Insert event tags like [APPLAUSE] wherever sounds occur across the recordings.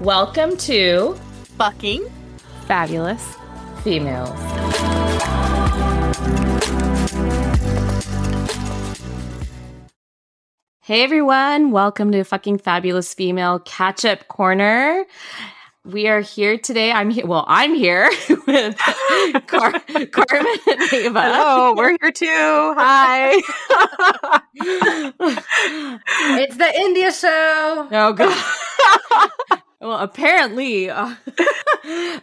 Welcome to Fucking Fabulous. Females. Hey everyone, welcome to fucking fabulous female catch up corner. We are here today. I'm here. Well, I'm here [LAUGHS] with Car- Carmen and Eva. Hello, we're here too. Hi. [LAUGHS] It's the India show. Oh god. [LAUGHS] well, apparently, uh,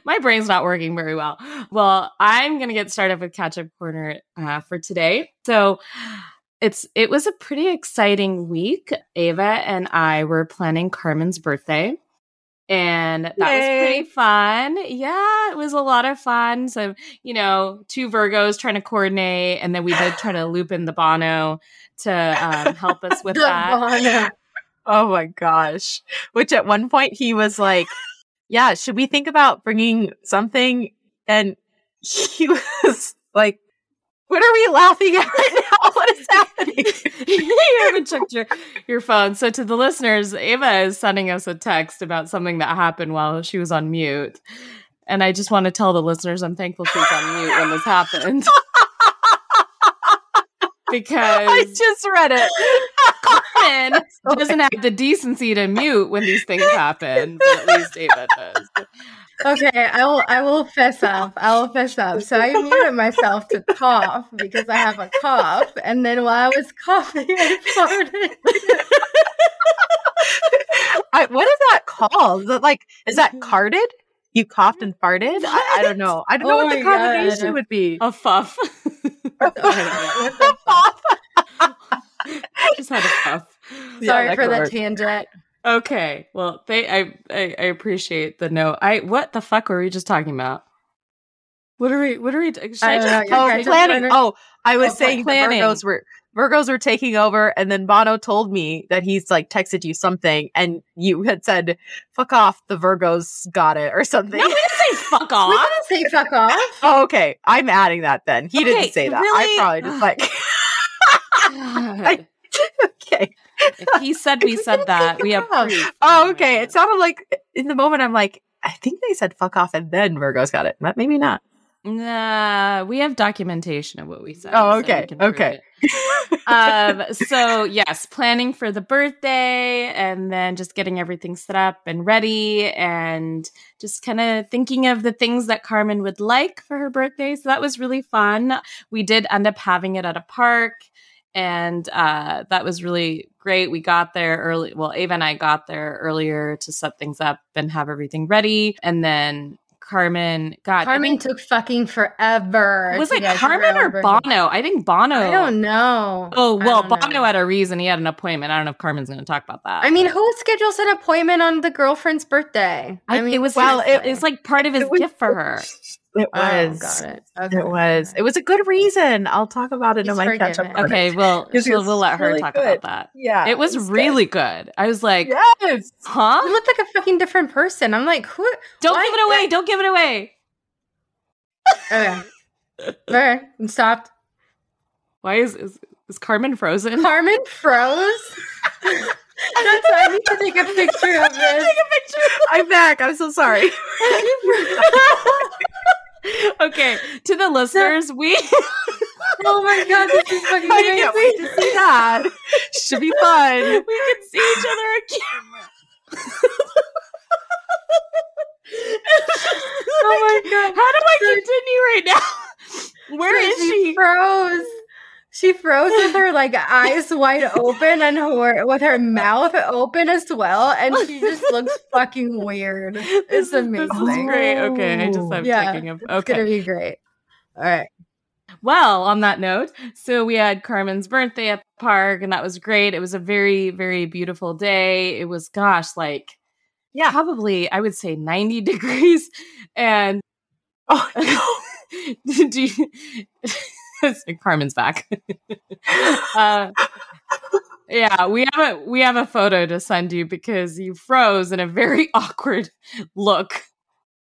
my brain's not working very well. Well, I'm gonna get started with catch up corner uh, for today. So. It's it was a pretty exciting week. Eva and I were planning Carmen's birthday. And that was pretty fun. Yeah, it was a lot of fun. So, you know, two Virgos trying to coordinate, and then we did try to loop in the Bono to um, help us with [LAUGHS] that. Bono. Oh my gosh. Which at one point he was like, Yeah, should we think about bringing something? And he [LAUGHS] was like, What are we laughing at right now? What is happening? you haven't checked your, your phone. So, to the listeners, Eva is sending us a text about something that happened while she was on mute. And I just want to tell the listeners I'm thankful she's on mute when this happened. [LAUGHS] Because I just read it. Carmen doesn't have the decency to mute when these things happen, but at least Eva does. Okay, I will. I will fess up. I will fess up. So I muted myself to cough because I have a cough, and then while I was coughing, I [LAUGHS] farted. I, what is that called? Is that like is Mm-hmm. that carded? You coughed and farted? I, I don't know. I don't know Oh what the combination God. would be. A fuff. What the fuck? just had a puff. Sorry that for the work. tangent. Okay. Well, they I, I I appreciate the note. I what the fuck were we just talking about? What are we what are we should I don't know, Oh, planning. planner? Oh, I was Oh, saying the planning. Virgos were Virgos were taking over, and then Bono told me that he's like texted you something, and you had said, "Fuck off, the Virgos got it" or something. No, we didn't say fuck [LAUGHS] off." We didn't say fuck off. [LAUGHS] oh, okay, I'm adding that then. He Okay, didn't say that. really? I probably just like [SIGHS] [LAUGHS] okay. If he said we said that, we have proof. Oh, okay. It sounded like in the moment I'm like, I think they said "fuck off" and then Virgo's got it, but maybe not. Nah, we have documentation of what we said. Oh, okay, prove okay. um [LAUGHS] so yes planning for the birthday and then just getting everything set up and ready and just kind of thinking of the things that carmen would like for her birthday so that was really fun we did end up having it at a park and uh that was really great we got there early well eva and i got there earlier to set things up and have everything ready and then carmen got I Carmen took fucking forever. was it carmen or bono i think bono I don't know. Oh well, Bono know. had a reason. He had an appointment. I don't know if Carmen's going to talk about that. I mean, who schedules an appointment on the girlfriend's birthday? I, mean it was well, it- it, was like part of his was- gift for her. [LAUGHS] It Oh, was. got it. Okay. It was. It was a good reason. I'll talk about it in my catch up. Okay, well, [LAUGHS] she'll, we'll let her really talk good. about that. Yeah, It was really good. I was like, good. Yes. You huh? look like a fucking different person. I'm like, who? Don't why- give it away. Don't give it away. [LAUGHS] Okay. All right, I'm stopped. Why is is, is Carmen frozen? Carmen froze. [LAUGHS] That's why I need to take a picture of this. I'm back. I'm so sorry. [LAUGHS] okay, to the listeners, we [LAUGHS] oh my god, this is fucking [LAUGHS] I can't crazy. wait to see that. Should be fun. we can see each other on camera. Oh my god. How do I continue right now? Where is she? froze. She froze with her like eyes wide open and her with her mouth open as well, and she just [LAUGHS] looks fucking weird. This It's is- amazing. This is great. Okay, I just I'm Yeah, checking. Of, It's okay. gonna be great. All right. Well, on that note, so we had Carmen's birthday at the park, and that was great. It was a very, very beautiful day. It was, gosh, like, Yeah. probably I would say 90 [LAUGHS] degrees. And Oh, do [LAUGHS] you, [LAUGHS] Carmen's back. [LAUGHS] uh, yeah, we have a we have a photo to send you because you froze in a very [LAUGHS] awkward look.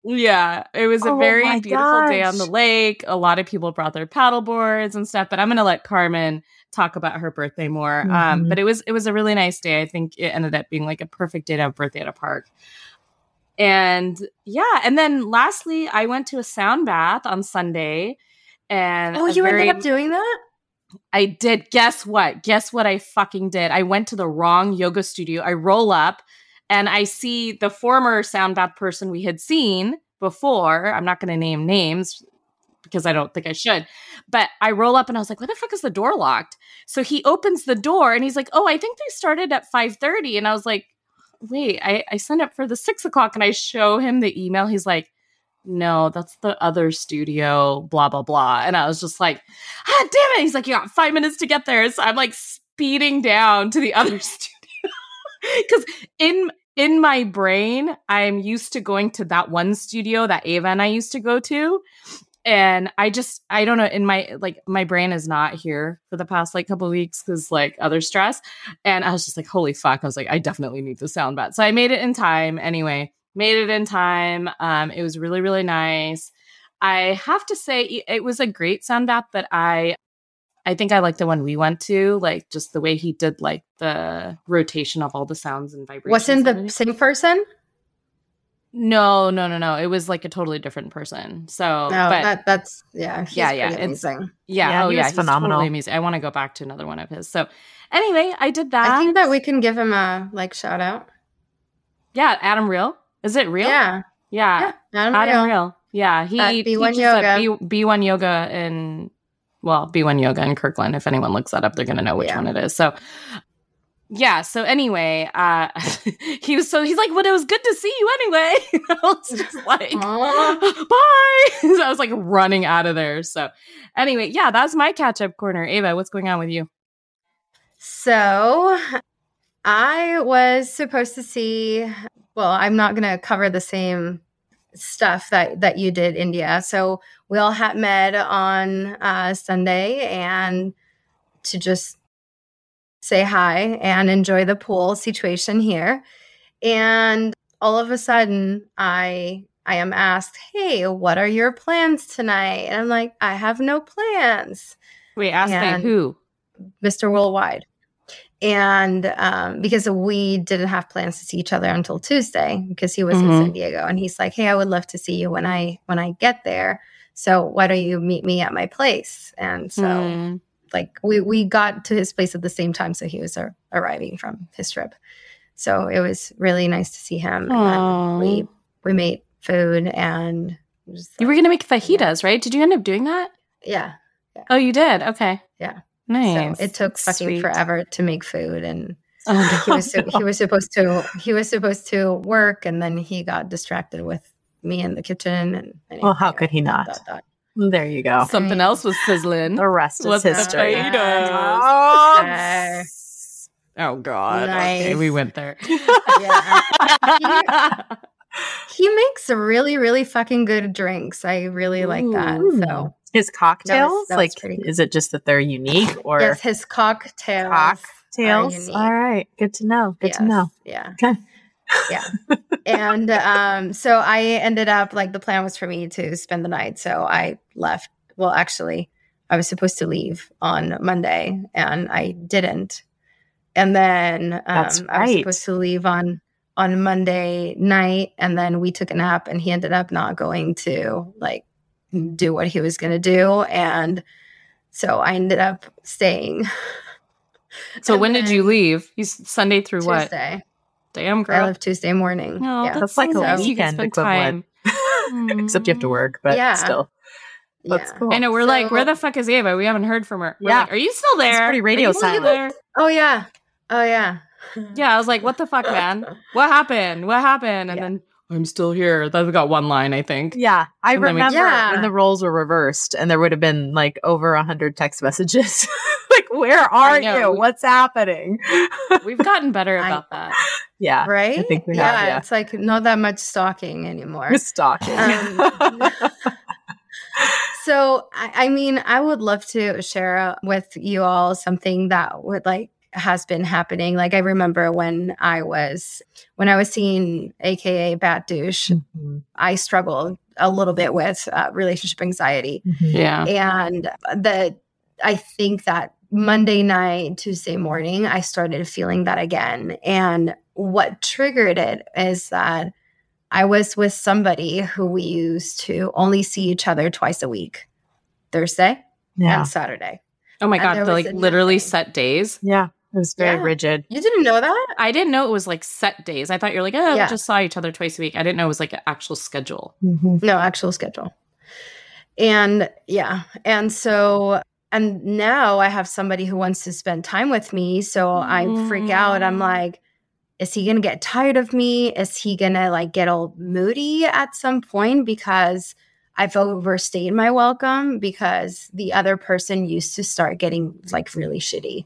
Yeah, it was a Oh very beautiful day on the lake. A lot of people brought their paddle boards and stuff, but I'm going to let Carmen talk about her birthday more. Um, Mhm. but it was it was a really nice day. I think it ended up being like a perfect day to have a birthday at a park. And yeah, and then lastly, I went to a sound bath on Sunday. And Oh, you very- ended up doing that? I did. Guess what? Guess what I fucking did? I went to the wrong yoga studio. I roll up and I see the former sound bath person we had seen before. I'm not going to name names because I don't think I should. But I roll up and I was like, "Why the fuck is the door locked?" So he opens the door and he's like, "Oh, I think they started at 5:30." And I was like, "Wait, I, I signed up for the six o'clock." And I show him the email. He's like, "No, that's the other studio." Blah blah blah. And I was just like, ah, damn it. He's like, you got five minutes to get there. So I'm like speeding down to the other [LAUGHS] studio. Because in in my brain, I'm used to going to that one studio that Eva and I used to go to. And I just I don't know, in my like my brain is not here for the past like couple weeks because like other stress. And I was just like, holy fuck. I was like, I definitely need the sound bath. So I made it in time anyway. Made it in time. Um, it was really, really nice. I have to say it- it was a great sound bath, but I I think I like the one we went to, like just the way he did like the rotation of all the sounds and vibrations. Wasn't the same person? No, no, no, no. It was like a totally different person. So, No, but that that's yeah, he's Yeah, yeah, pretty it's- amazing. yeah, Yeah, oh he yeah, was he's phenomenal. Totally amazing. I want to go back to another one of his. So, anyway, I did that. I think that we can give him a like shout out. yeah, Adam Real. Is it real? Yeah, yeah, yeah. Adam Adam Real. Real. Yeah, he At B1 teaches at Yoga. B, B1 Yoga in well, B1 Yoga in Kirkland. If anyone looks that up, they're gonna know which Yeah. one it is. So yeah, so anyway, uh [LAUGHS] he was so he's like, Well, it was good to see you anyway. [LAUGHS] I was just [LAUGHS] like bye. so I was like running out of there. So anyway, yeah, that's my catch up corner. Eva, what's going on with you? So I was supposed to see well, I'm not gonna cover the same stuff that that you did, India. So we all had met on uh Sunday and to just say hi and enjoy the pool situation here. And all of a sudden I I am asked, "Hey, what are your plans tonight?" And I'm like, "I have no plans." We asked me who? Mr. Worldwide. And um, because we didn't have plans to see each other until Tuesday because he was in Mhm. San Diego and he's like, Hey, I would love to see you when I when I get there. So why don't you meet me at my place? And so Hmm. like we we got to his place at the same time, so he was ar- arriving from his trip. So it was really nice to see him. And we we made food and You were gonna make fajitas, right? Did you end up doing that? yeah. Oh, you did. Okay. Yeah. Nice. So it took fucking Sweet. forever to make food and Oh, he was no. he was [LAUGHS] supposed to he was supposed to work and then he got distracted with me in the kitchen and Well, how could he not? dot, dot. There you go. Something else was sizzling. The rest Was is the history. fajitas. Oh. Oh God. Okay, we went there. [LAUGHS] Yeah. [LAUGHS] he makes really really fucking good drinks i really like that so His cocktails, that was like, is it just that they're unique or yes his cocktails cocktails? All right, good to know. Good to know. yeah. [LAUGHS] Okay. yeah. And um so i ended up like the plan was for me to spend the night. So i left well actually i was supposed to leave on monday and i didn't. And then um, That's i was supposed to leave on on monday night and then we took a nap and he ended up not going to like do what he was going to do and so i ended up staying So And when did you leave? He's Sunday through what? tuesday Damn girl. i girl. left tuesday morning No, yeah That's like so a nice. You can weekend spend equivalent. time. [LAUGHS] Except you have to mm. work, but Yeah. still. That's Yeah. cool. I know we're like, where the fuck is Eva? We haven't heard from her. We're Yeah. like, are you still there? pretty radio silent. there? Oh yeah. Oh yeah. Yeah, I was like, what the fuck, man? What happened? What happened? And [LAUGHS] Yeah. then I'm still here. That got one line, I think. Yeah, I And then we- remember Yeah. when the roles were reversed, and there would have been like over a hundred text messages. [LAUGHS] like, where are you? What's happening? [LAUGHS] We've gotten better I- about that. yeah, Right? I think we yeah, have. Yeah, It's like not that much stalking anymore. stalking. Um, [LAUGHS] so I, I mean, I would love to share with you all something that would like has been happening. Like I remember when I was when I was seeing AKA Bat Douche, Mhm. I struggled a little bit with uh, relationship anxiety. Mhm. Yeah. and the i think that Monday night, Tuesday morning, I started feeling that again. And what triggered it is that I was with somebody who we used to only see each other twice a week Thursday Yeah. and Saturday. Oh my And god, there like literally nothing. set days. Yeah. It was very Yeah. rigid. You didn't know that? I didn't know it was like set days. I thought you're like, oh, Yeah. we just saw each other twice a week. I didn't know it was like an actual schedule. Mhm. No, actual schedule. And yeah. And so, and now I have somebody who wants to spend time with me. So I freak out. I'm like, is he going to get tired of me? Is he going to like get all moody at some point because I've overstayed my welcome because the other person used to start getting like really shitty.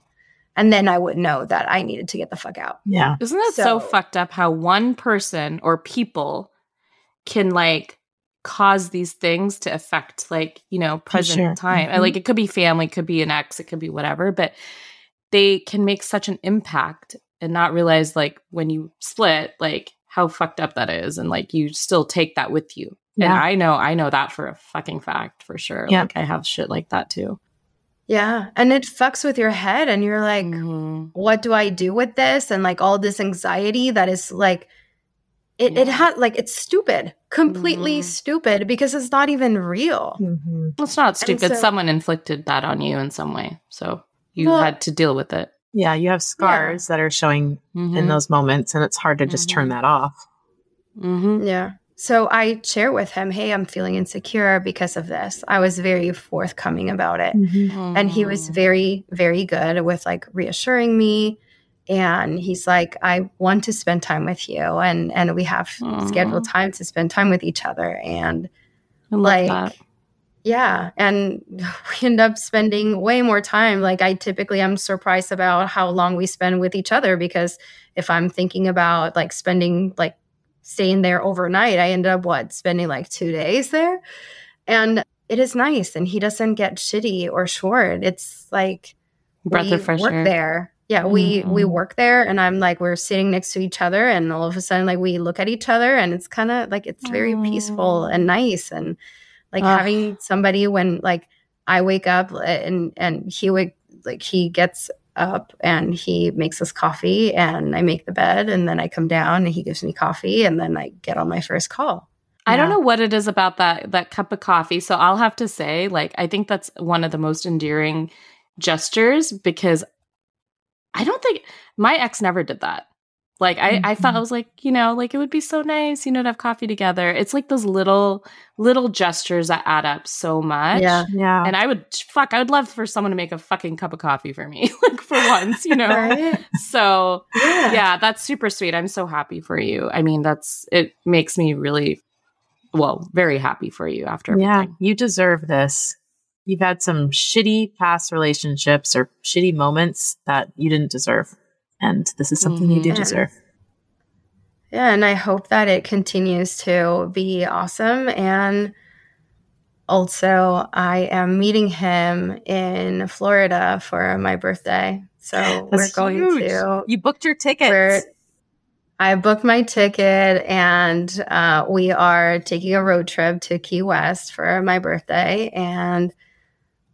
And then I would know that I needed to get the fuck out. Yeah. Isn't that so, So- fucked up how one person or people can like cause these things to affect like, you know, present sure. time? Mhm. Like it could be family, it could be an ex, it could be whatever, but they can make such an impact and not realize like when you split, like how fucked up that is and like you still take that with you. And Yeah. I know, I know that for a fucking fact for sure. Yeah. Like I have shit like that too. Yeah. And it fucks with your head. And you're like, Mhm. what do I do with this? And like all this anxiety that is like, it, it had like, it's stupid, completely Mhm. stupid because it's not even real. Mhm. It's not stupid. so- Someone inflicted that on you in some way. So you Well- had to deal with it. Yeah. You have scars that are showing Mm-hmm. in those moments, and it's hard to just turn Mhm. that off. Mm-hmm. Yeah. So I share with him, hey, I'm feeling insecure because of this. I was very forthcoming about it. And he was Mm-hmm. very, very good with like reassuring me. And he's like, I want to spend time with you. And and we have scheduled time to spend time with each other. And like that. yeah and [LAUGHS] we end up spending way more time like i typically am surprised about how long we spend with each other because if i'm thinking about like spending like staying there overnight i end up what spending like two days there and it is nice and he doesn't get shitty or short it's like Breath we of fresh work air. there yeah we we Mhm. work there and i'm like we're sitting next to each other and all of a sudden like we look at each other and it's kind of like it's very peaceful Oh. and nice and like Ugh. having somebody when like i wake up and and he would like he gets up and he makes us coffee and i make the bed and then i come down and he gives me coffee and then i get on my first call I don't know what it is about that that cup of coffee. So I'll have to say, like, I think that's one of the most endearing gestures because I don't think my ex never did that. Like I, I thought I Mhm. was like, you know, like it would be so nice, you know, to have coffee together. It's like those little little gestures that add up so much. Yeah. Yeah. And I would fuck, I would love for someone to make a fucking cup of coffee for me, [LAUGHS] like for once, you know. right So yeah yeah, that's super sweet. I'm so happy for you. I mean, that's it makes me really well, very happy for you after yeah. everything. You deserve this. You've had some shitty past relationships or shitty moments that you didn't deserve. And this is something you do Mhm. deserve. Yeah, and I hope that it continues to be awesome. And also, I am meeting him in Florida for my birthday. So [GASPS] we're going huge. to. You booked your ticket. I booked my ticket, and uh, we are taking a road trip to Key West for my birthday. And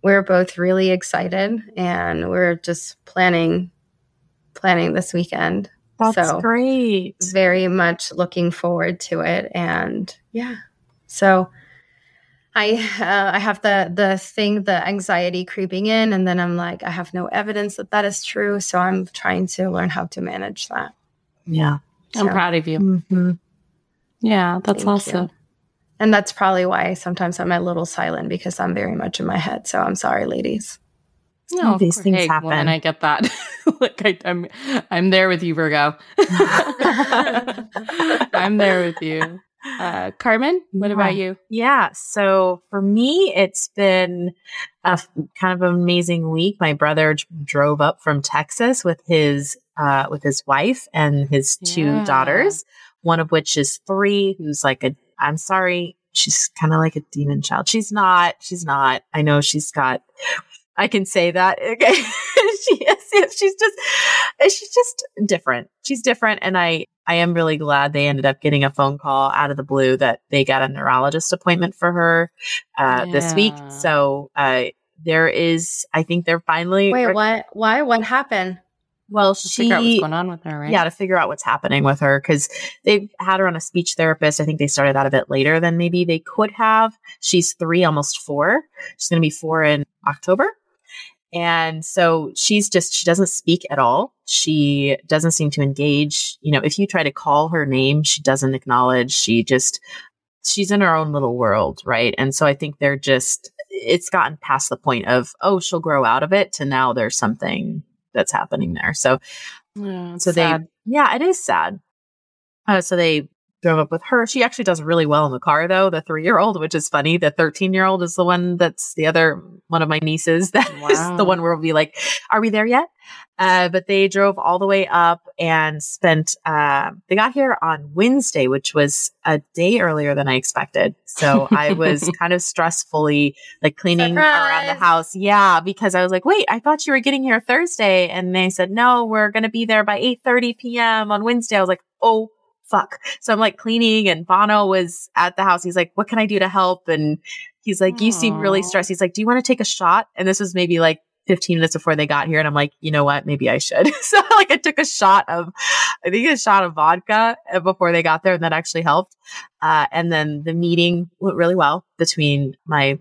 we're both really excited, and we're just planning planning this weekend That's so- great. very much looking forward to it and yeah so i uh, i have the the thing the anxiety creeping in and then i'm like i have no evidence that that is true so i'm trying to learn how to manage that Yeah. I'm proud of you. Mhm. Yeah, that's Thank you. awesome. and that's probably why sometimes i'm a little silent because i'm very much in my head so i'm sorry ladies No, These course. things hey, happen. Woman, I get that. [LAUGHS] like I, I'm, I'm there with you, Virgo. [LAUGHS] I'm there with you. Uh, Carmen, what Yeah. about you? Yeah. So for me, it's been a kind of amazing week. My brother drove up from Texas with his uh, with his wife and his two Yeah. daughters, one of which is three, who's like a. I'm sorry, she's kind of like a demon child. She's not. She's not. I know she's got. I can say that. [LAUGHS] Okay. she is. yes, She's just. She's just different. She's different, and I. I am really glad they ended up getting a phone call out of the blue that they got a neurologist appointment for her uh, this week. So uh, there is, I think they're finally. Wait, what? Why? What happened? Well, To figure out what's going on with her, right? yeah, to figure out what's happening with her because they've had her on a speech therapist. I think they started that a bit later than maybe they could have. She's three, almost four. She's going to be four in October. And so she's just, she doesn't speak at all. She doesn't seem to engage. You know, if you try to call her name, she doesn't acknowledge. She just, she's in her own little world. Right. And so I think they're just, it's gotten past the point of, oh, she'll grow out of it to now there's something that's happening there. So so sad. they, yeah, it is sad. Uh, so they drove up with her. She actually does really well in the car, though. The three year old, which is funny. The 13 year old is the one that's the other one of my nieces. [LAUGHS] That is Wow. the one where we'll be like, are we there yet? Uh, but they drove all the way up and spent, uh, they got here on Wednesday, which was a day earlier than I expected. So I was [LAUGHS] kind of stressfully like cleaning around the house. Yeah, because I was like, wait, I thought you were getting here Thursday. And they said, no, we're going to be there by 8 30 p.m. on Wednesday. I was like, oh, fuck. So I'm like cleaning and Bono was at the house. He's like, what can I do to help? And he's like, you seem really stressed. He's like, do you want to take a shot? And this was maybe like 15 minutes before they got here. And I'm like, you know what? Maybe I should. [LAUGHS] so like I took a shot of, I think a shot of vodka uh, before they got there and that actually helped. Uh, and then the meeting went really well between my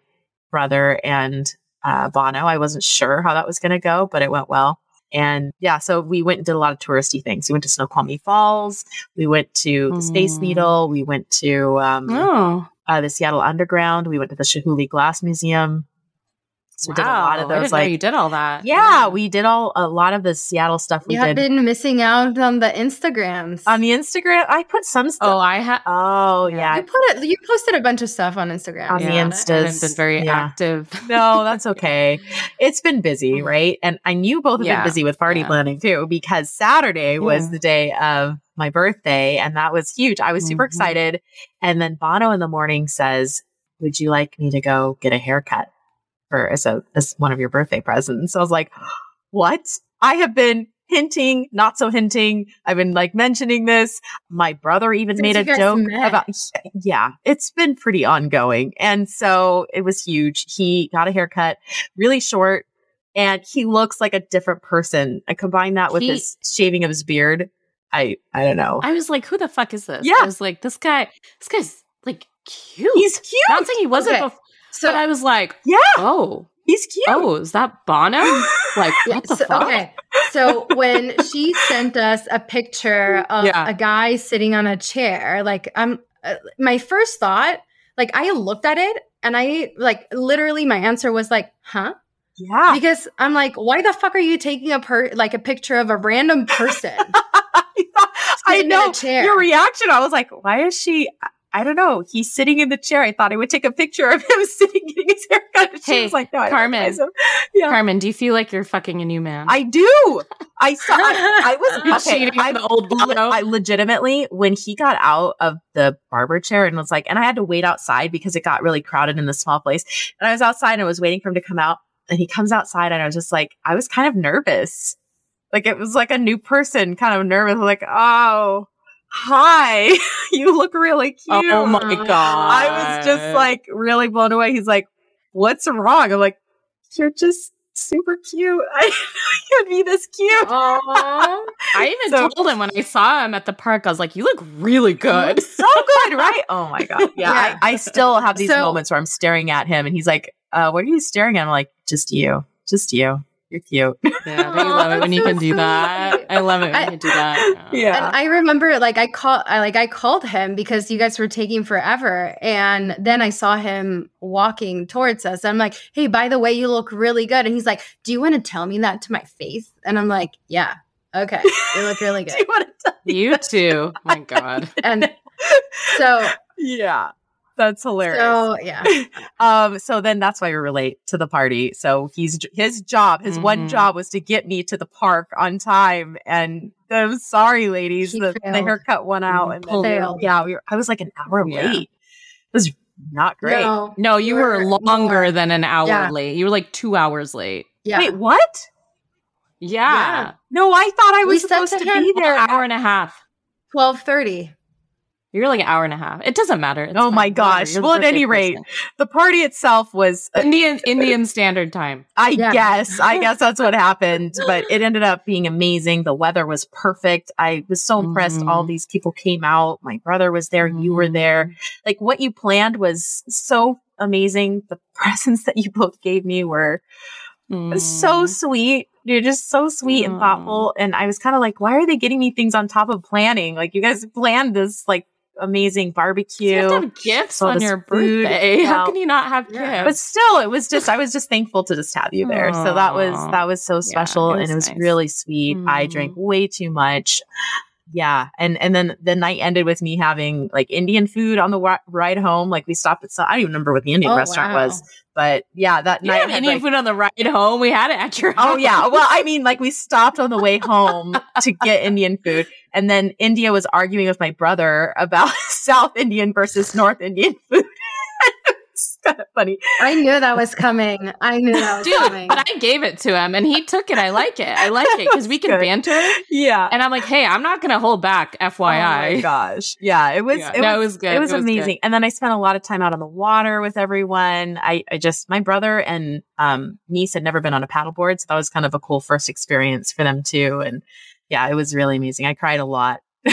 brother and uh, Bono. I wasn't sure how that was going to go, but it went well. And yeah, so we went and did a lot of touristy things. We went to Snoqualmie Falls. We went to the Space Mm. Needle. We went to um, Oh, uh, the Seattle Underground. We went to the Chihuly Glass Museum. So we did a lot of wow. I those. didn't know Like, you did all that. yeah, we did all a lot of the Seattle stuff. We You have did been missing out on the Instagrams. on the Instagram. I put some stuff. Oh, I have. Oh, Yeah. yeah. you put it. You posted a bunch of stuff on Instagram. On the yeah, Instas. I haven't been very Yeah. active. [LAUGHS] no, that's okay. It's been busy, right? And I knew both have Yeah. been busy with party Yeah. planning too, because Saturday was the day of my birthday, and that was huge. I was super Mhm. excited. And then Bono in the morning says, Would you like me to go get a haircut for as a as one of your birthday presents? So I was like, What? I have been hinting, not so hinting. I've been like mentioning this. My brother even Since made a joke met. about yeah, it's been pretty ongoing. And so it was huge. He got a haircut, really short, and he looks like a different person. I combine that with He- his shaving of his beard. I I don't know. I was like, who the fuck is this? Yeah. I was like, this guy, this guy's like cute. He's cute. not saying he wasn't, Okay. bef- So but I was like, Yeah, oh, he's cute. oh, is that Bono? Like, [LAUGHS] what the so, fuck? Okay. So when she sent us a picture of Yeah. a guy sitting on a chair, like I'm uh, my first thought, like I looked at it and I like literally my answer was like, "Huh?" yeah. Because I'm like, "Why the fuck are you taking a per like a picture of a random person?" [LAUGHS] I know your reaction. I was like, why is she? I don't know. He's sitting in the chair. I thought I would take a picture of him [LAUGHS] sitting getting his haircut. And she Hey, was like, no, I Carmen. Yeah. Carmen, do you feel like you're fucking a new man? I do. I saw. I, I was [LAUGHS] okay. cheating I, the old. I legitimately, when he got out of the barber chair and was like, and I had to wait outside because it got really crowded in the small place. And I was outside and I was waiting for him to come out. And he comes outside and I was just like, I was kind of nervous. Like it was like a new person, kind of nervous. Like, oh, hi, [LAUGHS] you look really cute. oh my god! I was just like really blown away. He's like, what's wrong? I'm like, you're just super cute. [LAUGHS] I you'd be this cute. I [LAUGHS] even So- told him when I saw him at the park, I was like, "You look really good." so good, right? Oh my god. Yeah. Yeah. I, I still have these So- moments where I'm staring at him and he's like, uh, what are you staring at? I'm like, just you. Just you. You're cute. [LAUGHS] [LAUGHS] Yeah, don't you love it when you can do that? I love it when I- you do that. [LAUGHS] And I remember like I called I like I called him because you guys were taking forever and then I saw him walking towards us. I'm like, "Hey, by the way, you look really good." And he's like, "Do you want to tell me that to my face?" And I'm like, "Yeah. Okay. You look really good." you want to tell You too. Oh my god. And so Yeah. That's hilarious. so yeah. [LAUGHS] um, so then that's why we relate to the party. So he's his job, his one Mhm. job was to get me to the park on time. And I'm sorry, ladies, the, the haircut went out. And then, yeah, we were, I was like an hour Yeah. late. It was not great. No. No, you were longer more. than an hour Yeah. late. You were like two hours late. Yeah. Wait, what? Yeah, No, I thought I was said supposed to to him, be an there. hour and a half. 12:30. You're like an hour and a half. It doesn't matter. It's Oh fine. my gosh. Well, at any rate, person. The party itself was, uh, Indian Indian Standard Time. [LAUGHS] I Yeah. guess, I [LAUGHS] guess that's what happened, but it ended up being amazing. The weather was perfect. I was so impressed. All Mhm. these people came out. My brother was there. You were there. Like what you planned was so amazing. The [LAUGHS] presents that you both gave me were Mm. so sweet. You're just so sweet and thoughtful. And I was kind of like, why are they getting me things on top of planning? Like you guys planned this like amazing barbecue. You have to have gifts on your birthday. How can you not have Yeah. but still it was just i was just thankful to just have you there so that was that was so special it and it was was nice. really sweet i Mm. drank way too much yeah and and then the night ended with me having like indian food on the wi- ride home like we stopped at some i don't even remember what the indian Oh, restaurant wow. was but yeah that You night had had, Indian like- food on the ride home. We had it at your Oh yeah. Well, I mean, like we stopped on the way home to get Indian food, and then India was arguing with my brother about [LAUGHS] South Indian versus North Indian food. It's kind of funny. I knew that was coming. I knew that was Dude, coming. but I gave it to him and he took it. I like it. I like it because we can Good. banter. Yeah. And I'm like, hey, I'm not going to hold back, FYI. Oh my gosh. Yeah. It was. Yeah. It, No, was it was good. It was It was amazing. good. And then I spent a lot of time out on the water with everyone. I, I just my brother and um niece had never been on a paddleboard, so that was kind of a cool first experience for them too. And yeah, it was really amazing. I cried a lot. [LAUGHS]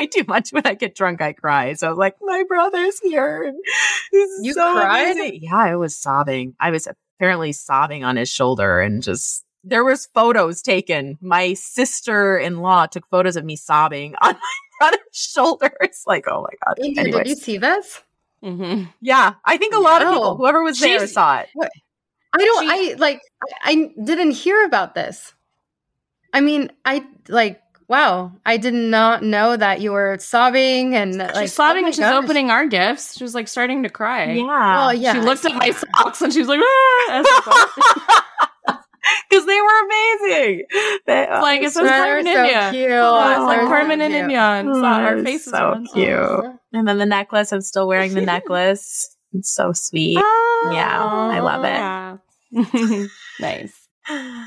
Way too much when I get drunk, I cry. So I was like, my brother's here. This You so cried? amazing. Yeah, I was sobbing. I was apparently sobbing on his shoulder and just there was photos taken. My sister-in-law took photos of me sobbing [LAUGHS] on my brother's shoulder. It's like, oh my god. India, Anyways. did you see this? hmm Yeah, I think a lot of people, whoever was there, She's- saw it. I don't. She- I like. I, I didn't hear about this. I mean, I like. Wow, I did not know that you were sobbing and like she's sobbing oh and she's gosh. opening our gifts. She was like starting to cry. Yeah, Well, yeah. She looked at my [LAUGHS] socks and she was like, ah! I was because [LAUGHS] they were amazing. They, uh, like it says They're Carmen so India. cute. Oh, it's like They're so Carmen and cute. India. And so our Oh, faces so are on cute. Aw. and then the necklace. I'm still wearing the [LAUGHS] necklace. It's so sweet. Yeah, I love it. Yeah. nice.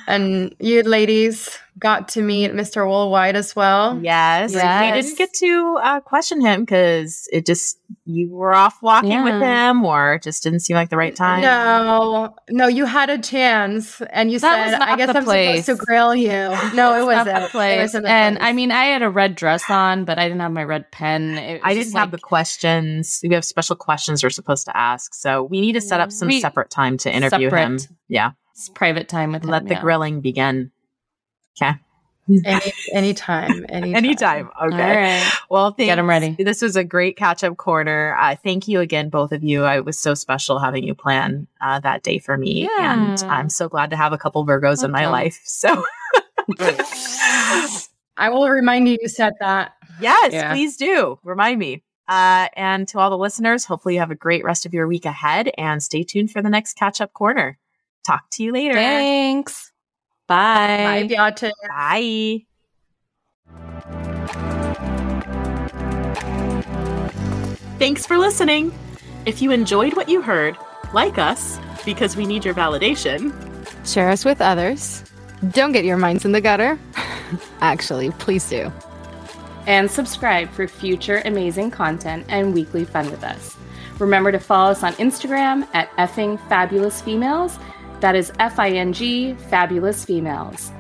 And you ladies got to meet Mr. Worldwide as well. Yes, we didn't get to uh, question him because it just you were off walking with him, or it just didn't seem like the right time. No, no, you had a chance, and you That said, "I guess I'm place. supposed to grill you." No, it wasn't. the It place. wasn't the and place. I mean, I had a red dress on, but I didn't have my red pen. I didn't have the questions. We have special questions we're supposed to ask, so we need to set up some We- separate time to interview him. Yeah, It's private time with let him, the yeah. grilling begin. Okay. Any, anytime, [LAUGHS] anytime, Anytime. Okay. All right. Well, thanks. them ready. This was a great catch up corner. Uh, thank you again, both of you. It was so special having you plan uh, that day for me. And I'm so glad to have a couple Virgos in my life. So, [LAUGHS] I will remind you. You said that. yes, Yeah. please do. Remind me. Uh, and to all the listeners, hopefully you have a great rest of your week ahead and stay tuned for the next catch up corner. Talk to you later. Thanks. Bye. Bye, Beate. Bye. Thanks for listening. If you enjoyed what you heard, like us because we need your validation. Share us with others. Don't get your minds in the gutter. [LAUGHS] Actually, please do. and subscribe for future amazing content and weekly fun with us. Remember to follow us on Instagram at effing fabulous females. That is F I N G fabulous females.